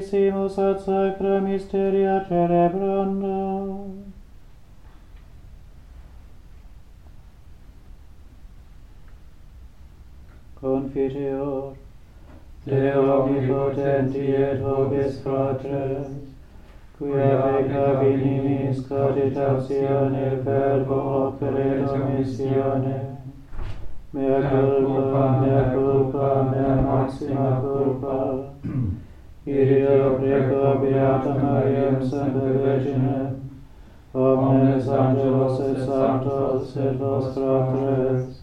Sanctissimus ad sacra mysteria celebranda. Confiteor, Deo omnipotenti et vobis fratres, quia vega vinimis cogitatione verbo opere domissione, mea culpa, mea culpa, mea maxima culpa, Kyrie preco Beata Mariam Sancta Virgine, omnes angelos et santos et nostra fratres,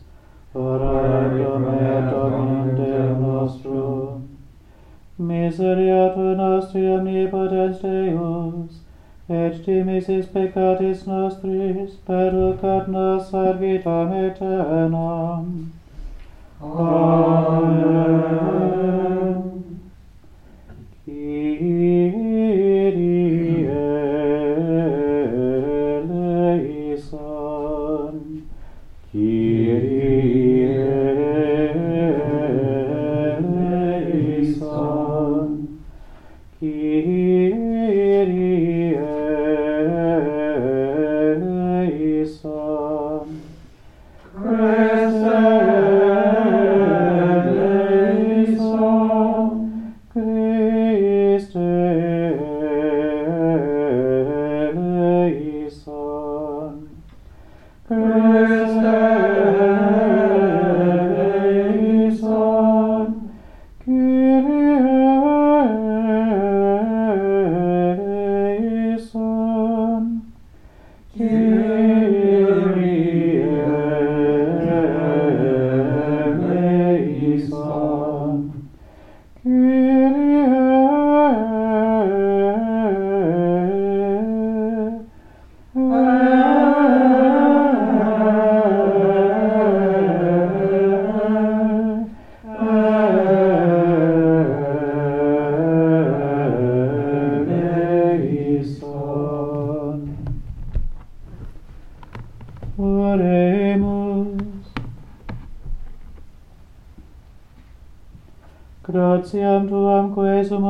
ora pro me Domine Deum nostrum. Miseria tu nostri omnipotens Deus, et dimisis peccatis nostris, perducat nos ad vitam aeternam. Amen.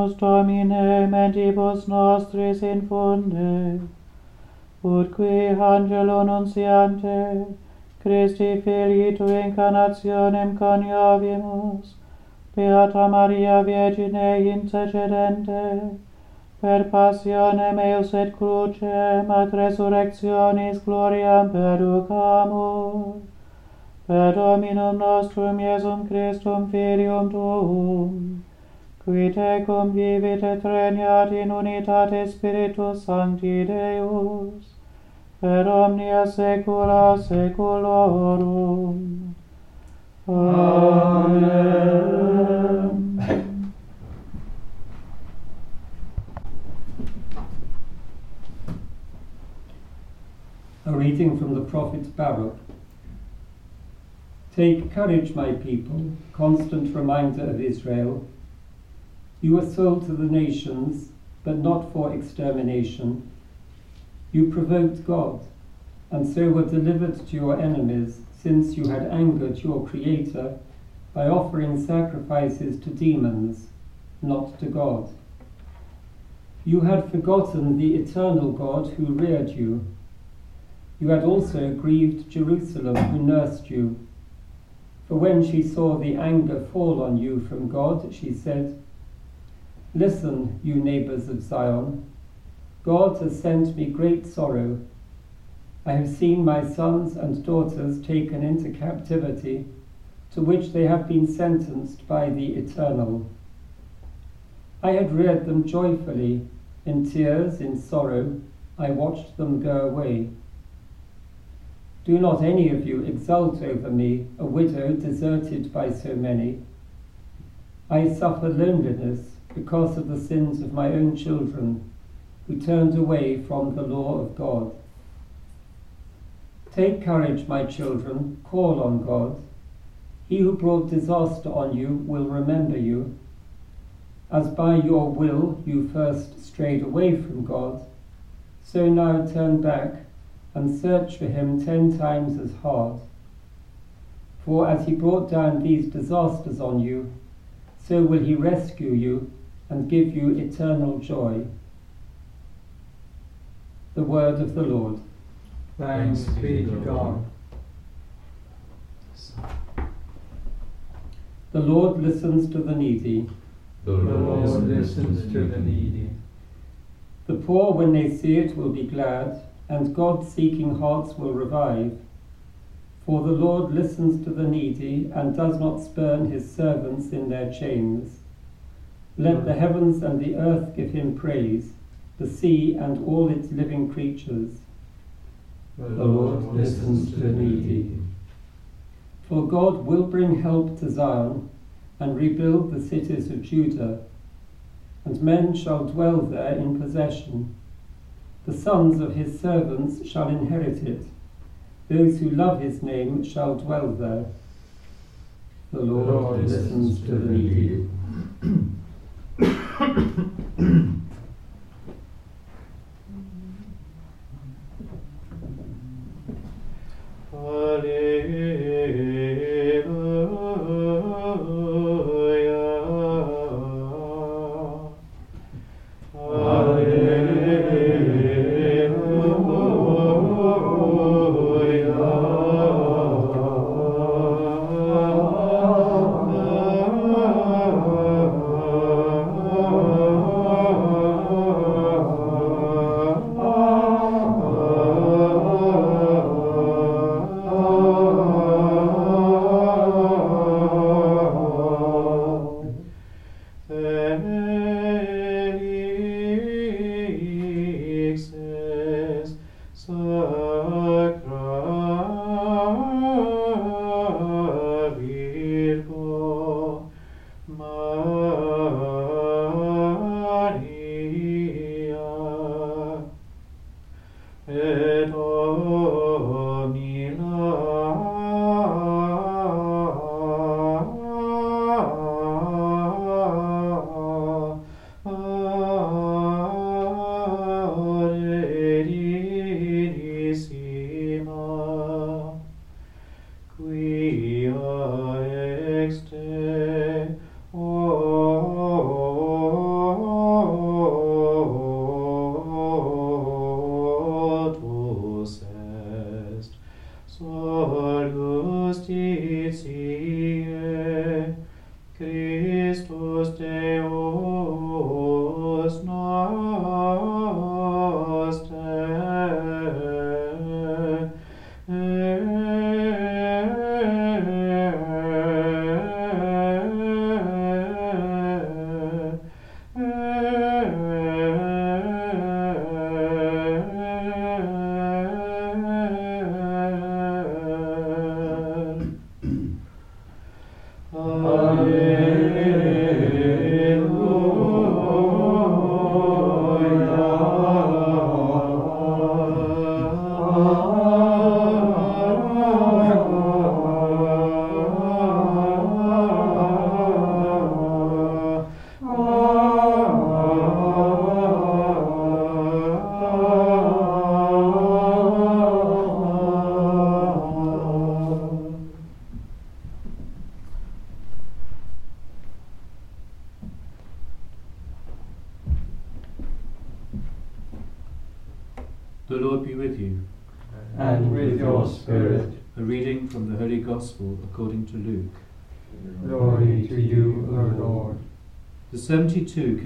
Deus Domine mentibus nostris infunde, ut qui angelo nunciante, Christi Filii tu incarnationem coniovimus, Beata Maria Virgine intercedente, per passionem eius et crucem ad resurrectionis gloriam perducamur. Per Dominum nostrum Iesum Christum Filium Tuum, qui tecum vivit et regnat in unitate Spiritus Sancti Deus, per omnia saecula saeculorum. Amen. A reading from the prophet Baruch. Take courage, my people, constant reminder of Israel. You were sold to the nations, but not for extermination. You provoked God, and so were delivered to your enemies, since you had angered your Creator by offering sacrifices to demons, not to God. You had forgotten the eternal God who reared you. You had also grieved Jerusalem who nursed you. For when she saw the anger fall on you from God, she said, Listen, you neighbors of Zion. God has sent me great sorrow. I have seen my sons and daughters taken into captivity, to which they have been sentenced by the Eternal. I had reared them joyfully, in tears, in sorrow, I watched them go away. Do not any of you exult over me, a widow deserted by so many. I suffer loneliness, because of the sins of my own children who turned away from the law of God. Take courage, my children, call on God. He who brought disaster on you will remember you. As by your will you first strayed away from God, so now turn back and search for him ten times as hard. For as he brought down these disasters on you, so will he rescue you and give you eternal joy. The word of the Lord. Thanks be to God. The Lord listens to the needy. The Lord listens to the needy. The poor, when they see it, will be glad, and God seeking hearts will revive. For the Lord listens to the needy and does not spurn his servants in their chains. Let the heavens and the earth give him praise, the sea and all its living creatures. The Lord listens to the needy. For God will bring help to Zion and rebuild the cities of Judah, and men shall dwell there in possession. The sons of his servants shall inherit it. Those who love his name shall dwell there. The Lord, Lord listens to the needy. Hallelujah.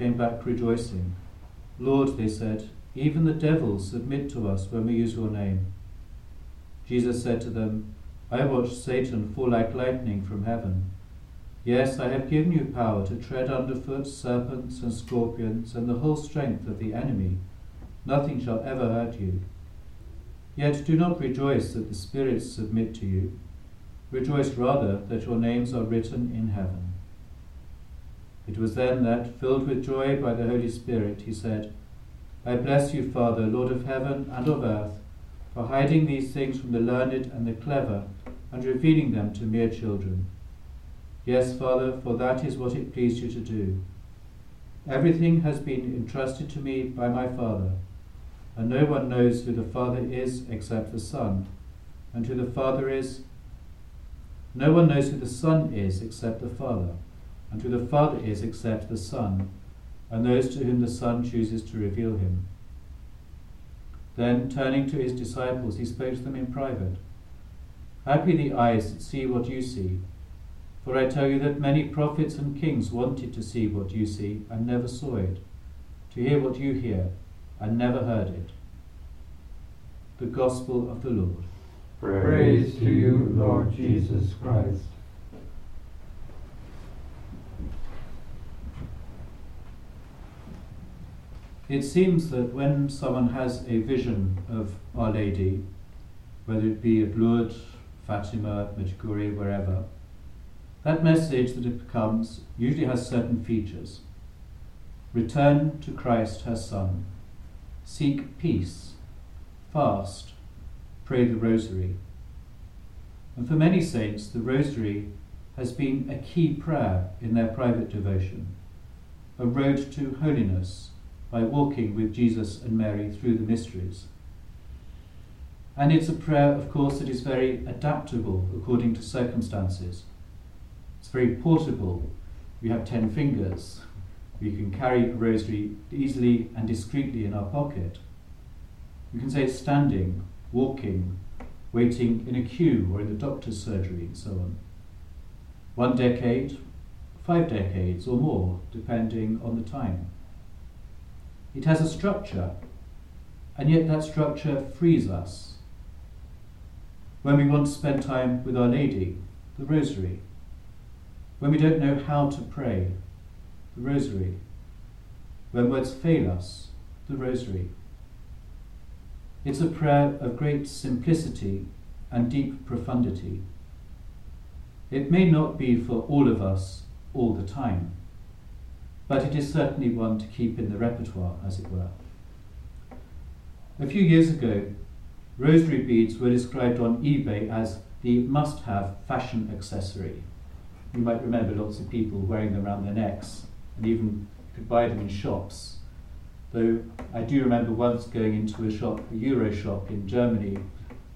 Came back rejoicing. Lord, they said, even the devils submit to us when we use your name. Jesus said to them, I watched Satan fall like lightning from heaven. Yes, I have given you power to tread underfoot serpents and scorpions and the whole strength of the enemy. Nothing shall ever hurt you. Yet do not rejoice that the spirits submit to you. Rejoice rather that your names are written in heaven. It was then that, filled with joy by the Holy Spirit, he said, I bless you, Father, Lord of heaven and of earth, for hiding these things from the learned and the clever and revealing them to mere children. Yes, Father, for that is what it pleased you to do. Everything has been entrusted to me by my Father, and no one knows who the Father is except the Son, and who the Father is. No one knows who the Son is except the Father and who the Father is except the Son, and those to whom the Son chooses to reveal him. Then, turning to his disciples, he spoke to them in private Happy the eyes that see what you see. For I tell you that many prophets and kings wanted to see what you see and never saw it, to hear what you hear and never heard it. The Gospel of the Lord. Praise to you, Lord Jesus Christ. It seems that when someone has a vision of Our Lady, whether it be at Lourdes, Fatima, Medjugorje, wherever, that message that it becomes usually has certain features. Return to Christ, her Son. Seek peace. Fast. Pray the Rosary. And for many saints, the Rosary has been a key prayer in their private devotion, a road to holiness by walking with Jesus and Mary through the mysteries. And it's a prayer, of course, that is very adaptable according to circumstances. It's very portable. We have ten fingers. We can carry a rosary easily and discreetly in our pocket. We can say it standing, walking, waiting in a queue or in the doctor's surgery, and so on. One decade, five decades, or more, depending on the time. It has a structure, and yet that structure frees us. When we want to spend time with Our Lady, the Rosary. When we don't know how to pray, the Rosary. When words fail us, the Rosary. It's a prayer of great simplicity and deep profundity. It may not be for all of us all the time but it is certainly one to keep in the repertoire, as it were. A few years ago, rosary beads were described on eBay as the must have fashion accessory. You might remember lots of people wearing them around their necks, and even could buy them in shops. Though I do remember once going into a shop, a Euro shop in Germany,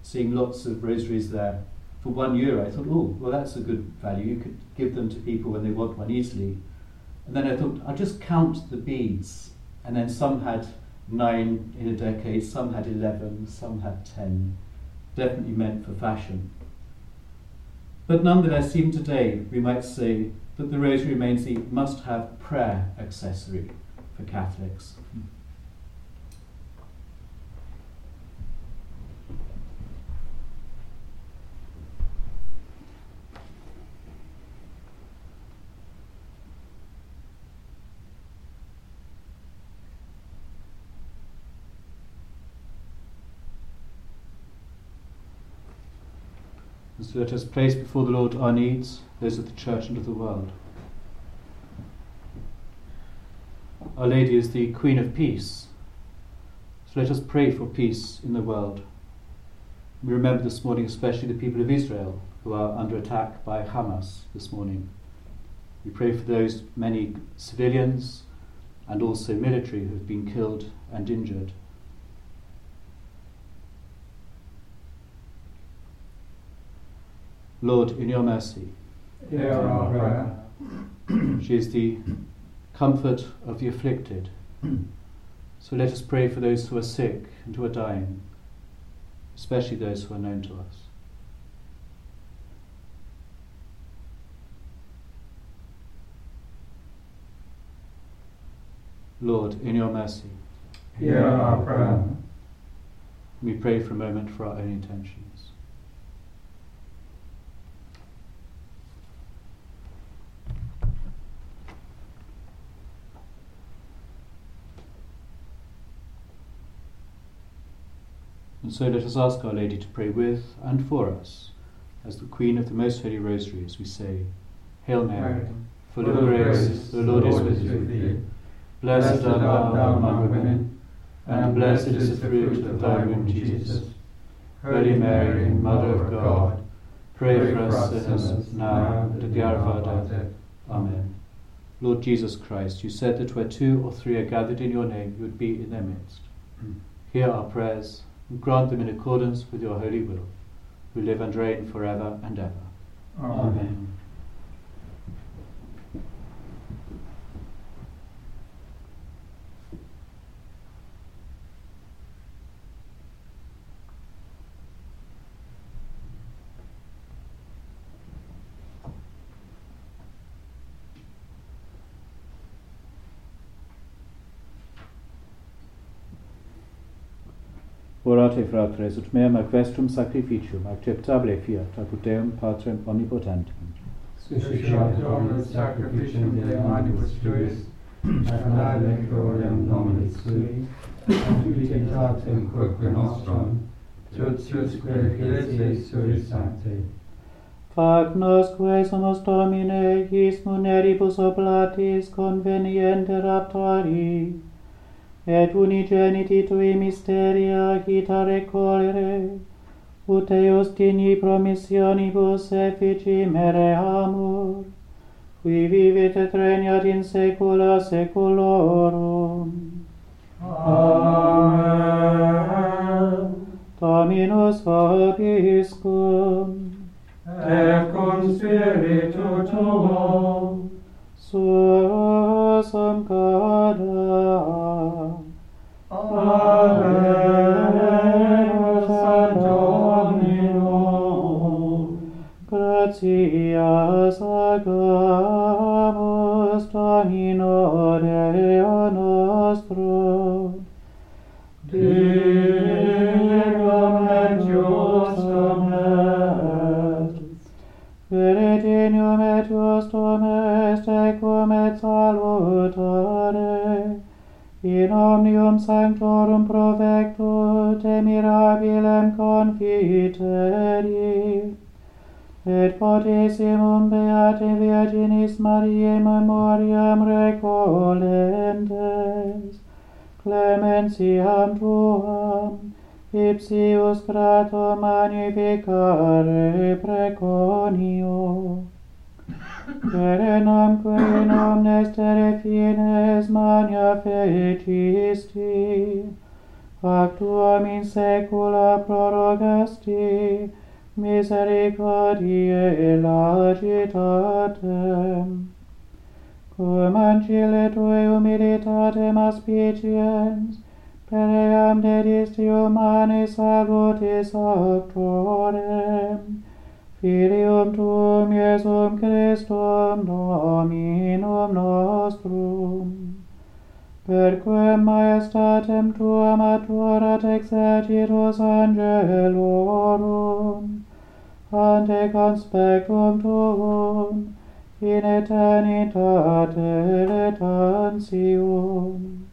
seeing lots of rosaries there for one euro. I thought, oh, well, that's a good value. You could give them to people when they want one easily. And then I thought, I'll just count the beads. And then some had nine in a decade, some had 11, some had 10. Definitely meant for fashion. But nonetheless, even today, we might say that the rosary remains the must have prayer accessory for Catholics. And so let us place before the Lord our needs, those of the church and of the world. Our Lady is the Queen of Peace. So let us pray for peace in the world. We remember this morning especially the people of Israel who are under attack by Hamas this morning. We pray for those many civilians and also military who have been killed and injured. Lord, in your mercy, hear our prayer. She is the comfort of the afflicted. So let us pray for those who are sick and who are dying, especially those who are known to us. Lord, in your mercy, hear our prayer. We pray for a moment for our own intentions. And so let us ask Our Lady to pray with and for us, as the Queen of the Most Holy Rosary, as we say, Hail Mary, full of grace, the Lord is with thee. Blessed art thou among women, and blessed is the fruit of thy womb, Jesus. Holy Mary, Mother of God, pray for us sinners, now and at the hour of our death. Amen. Lord Jesus Christ, you said that where two or three are gathered in your name, you would be in their midst. Mm. Hear our prayers, and grant them in accordance with your holy will, who live and reign forever and ever. Amen. Orate, fratres, ut meam aquestum sacrificium acceptable fiat ut Deum Patrem Omnipotentem. Suscitat omnes sacrificium de manibus tuis, ad laudem gloriam nomine sui, ad utilitatem quoque nostrum, totiusque ecclesiae sui sancte. Fac nos quae somos Domine, his muneribus oblatis convenienter aptari, et unigeniti tui mysteria agita recolere, ut eos tini promissionibus efficimere amor, qui vivit et regnat in saecula saeculorum. Amen. Dominus vobiscum, et cum spiritu tuo, suos gratias agamus Domino Deo nostro in omnium sanctorum provecto te mirabilem confiteri, et potissimum Beate Virginis Mariae memoriam recolentes, clementiam tuam, ipsius grato magnificare preconio. Perenam omnes nestere fines mania ac tuam in saecula prorogasti, misericordiae elagitatem. Cum ancile tue humilitatem aspiciens, per eam dedisti humani salutis auctorem, Filium tuum Iesum Christum Dominum nostrum, per quem maestatem tuam adorat exercitus angelorum, ante conspectum tuum, in eternitate letantium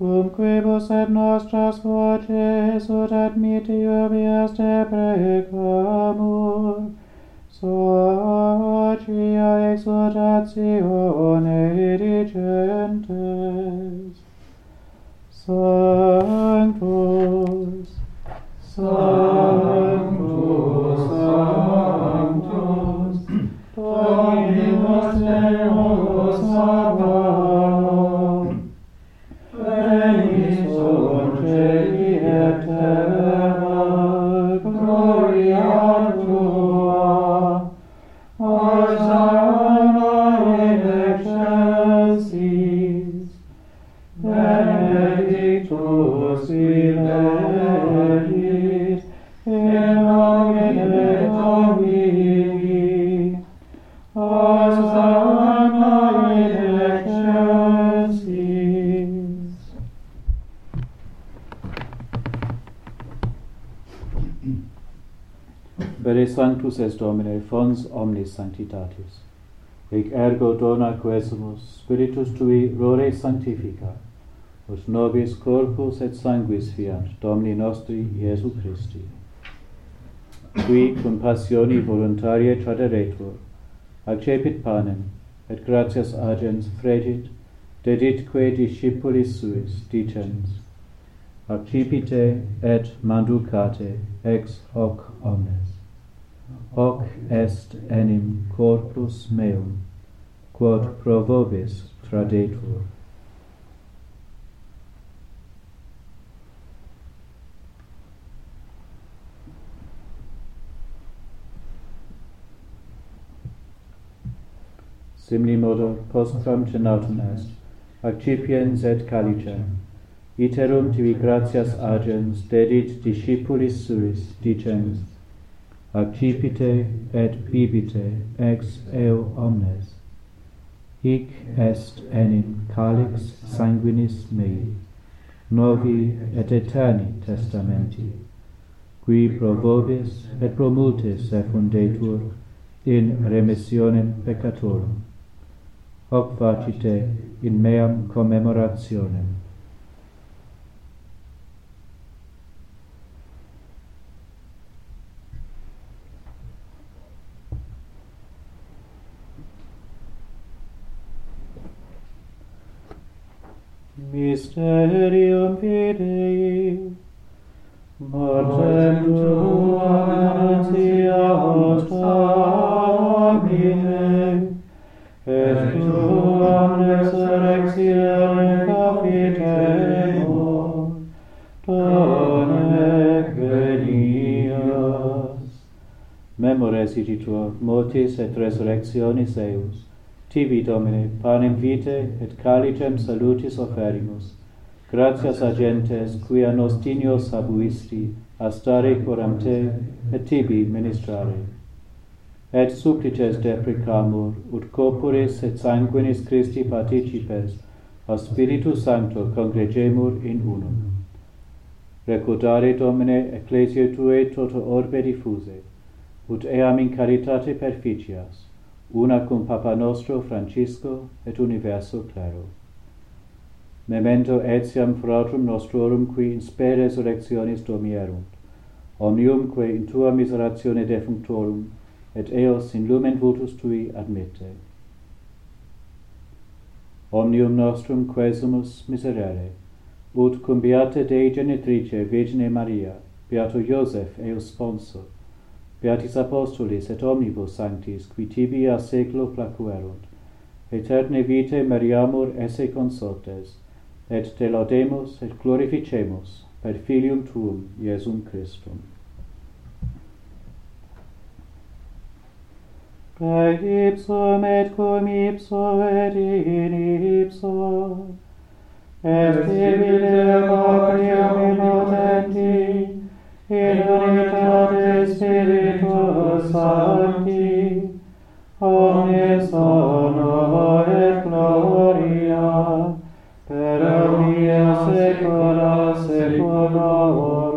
cum quibus et nostras voces ut admiti ubias te precamur, socia exhortatione dicentes. Sanctus, Sanctus, Sanctus, Dominus Deus Vere sanctus est Domine, fons omnis sanctitatis. Hic ergo dona quesumus, spiritus tui rore sanctifica, ut nobis corpus et sanguis fiat, Domini nostri Iesu Christi. Qui cum passioni voluntarie traderetur, accepit panem, et gratias agens fredit, deditque discipulis suis, dicens, accipite et manducate ex hoc omnes. Hoc est enim corpus meum, quod pro vobis tradetur. Simili modo postram cenatum est, accipiens et calicem, iterum tibi gratias agens dedit discipulis suis, dicens, accipite et bibite ex eo omnes. Hic est enim calix sanguinis mei, novi et eterni testamenti, qui pro vobis et pro multis effundetur in remissionem peccatorum. Hoc facite in meam commemorationem. Mysterium Fidei, mortem Tuam antia hostamine, et Tuam resurrectionem capitemo, Donec venias. Memores iti Tua, motis et resurrectionis eius, Tibi, Domine, panem vitae et calicem salutis offerimus. Gratias agentes, quia nos tinios abuisti, a stare coram te, et tibi ministrare. Et supplices deprecamur, ut corporis et sanguinis Christi participes, a Spiritu Sancto congregemur in unum. Recordare, Domine, ecclesiae Tue toto orbe diffuse, ut eam in caritate perficias, una cum Papa nostro Francisco et universo claro. Memento etiam fratrum nostrorum qui in spe resurrectionis domierunt, omnium que in tua miseratione defunctorum, et eos in lumen votus tui admitte. Omnium nostrum quesumus miserere, ut cum beate Dei genitrice Virgine Maria, beato Iosef eus sponsor, Beatis Apostolis et omnibus sanctis, qui tibi a seclo placuerunt, eterne vitae meriamur esse consortes, et te laudemus et glorificemus per filium tuum, Iesum Christum. Quae ipsum et cum ipso et in ipso, et tibi te in autem in unitate Spiritus Sancti, omnes honor et gloria, per omnia saecula seculorum.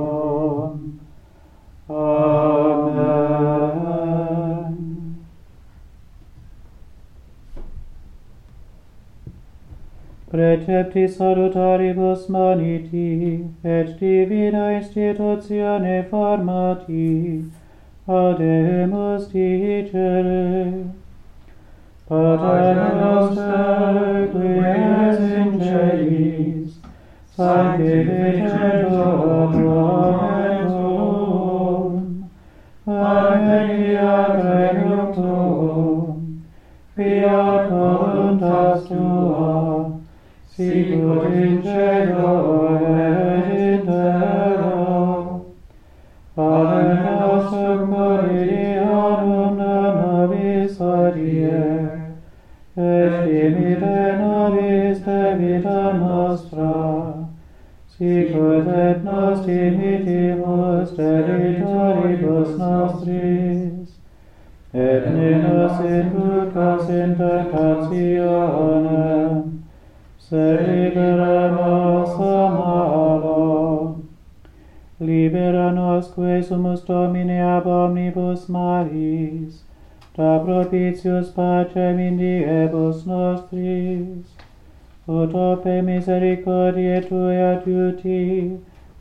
precepti salutaribus maniti, et divina institutione formati, audemus dicere. Pater noster, qui es in celis, sanctificetur tuum nomen tuum, advenia regnum tuum, fiat voluntas tua, sicur in cielo et in terra. Ave nostrum quotidianum da nobis adie, et dimite nobis de vita nostra, sicut et nos dimitimus debitoribus nostris, et ne nos inducas in tentationem, Libera nos, malo Libera nos, que sumus Domine ab omnibus maris, da propitius pacem in diebus nostris. Ut ope misericordiae Tue adiuti,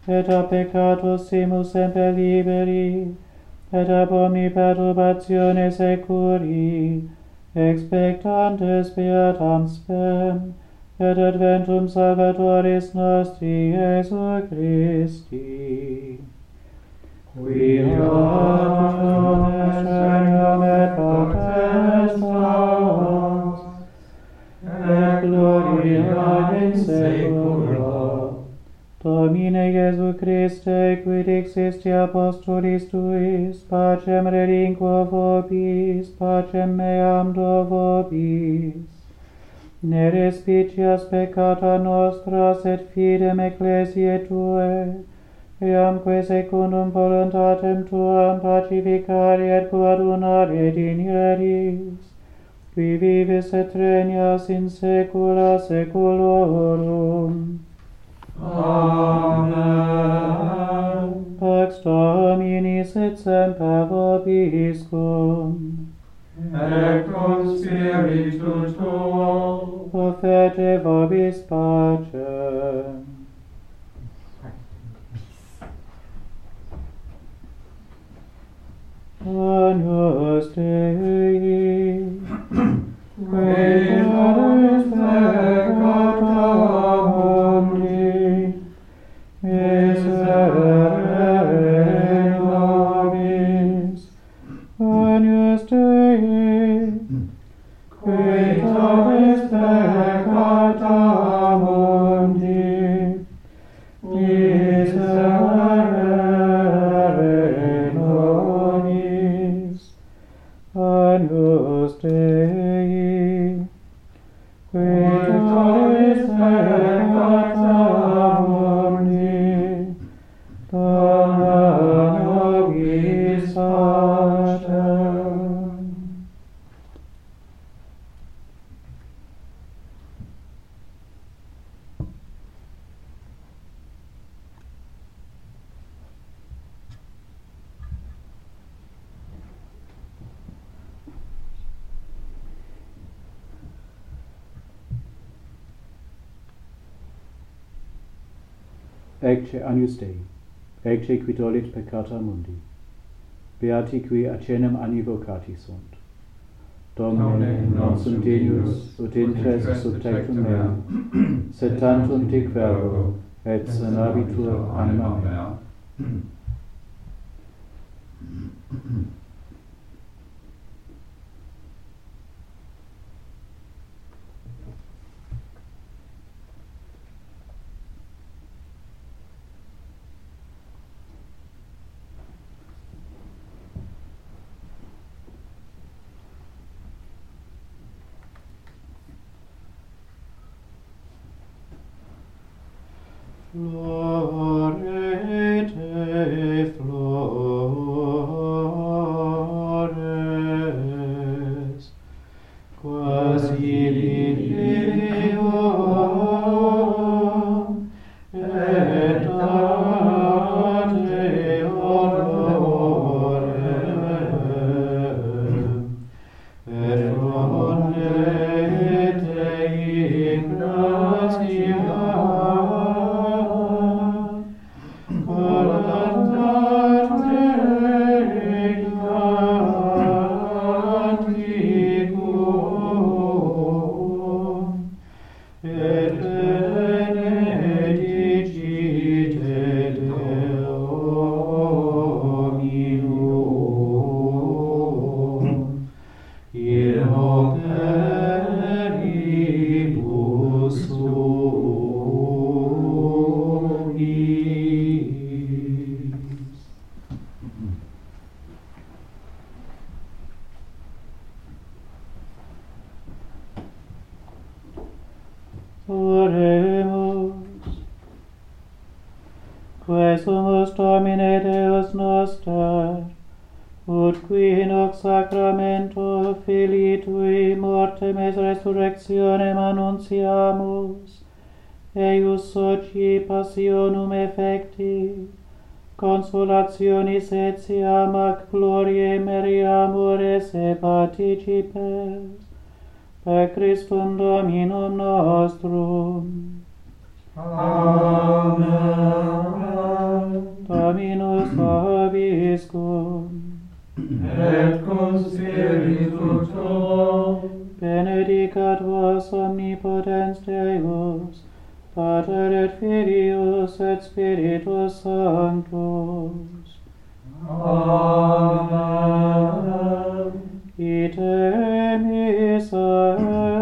et a peccatus simus semper liberi, et ab omni perturbatione securi, expectantes beatam spem, et adventum Salvatoris nostri, Iesu Christi. Qui adunus regnum et potens Taos, et gloria in saecula. Domine Iesu Christe, qui dixisti apostolis tuis, pacem redinquo vobis, pacem meam do vobis ne respicias peccata nostra, sed fidem ecclesiae Tue, eamque secundum voluntatem Tuam pacificari et coadunare dinieris, qui vivis et regnas in saecula saeculorum. Amen. Pax Domini sit semper vobiscum. Et cum spiritu tuo. Offerte vobis pacem. Agnus Dei, nobis peccata mundi, miserere nobis. Agnus Dei, ecce agnus Dei, ecce qui tollit peccata mundi. Beati qui acenem anni vocati sunt. Domine, non sunt dignus, ut intres subtectum meam, sed tantum tic verbo, et sanabitur anima mea. Oh. creamus, eius soci passionum effecti, consolationis etiam ac glorie meriamures e participes, per Christum Dominum nostrum. Amen. Dominus vobiscum. Et cum spiritu tuo. benedicat vos omnipotens Deus, Pater et Filius et Spiritus Sanctus. Amen. Ite emis est.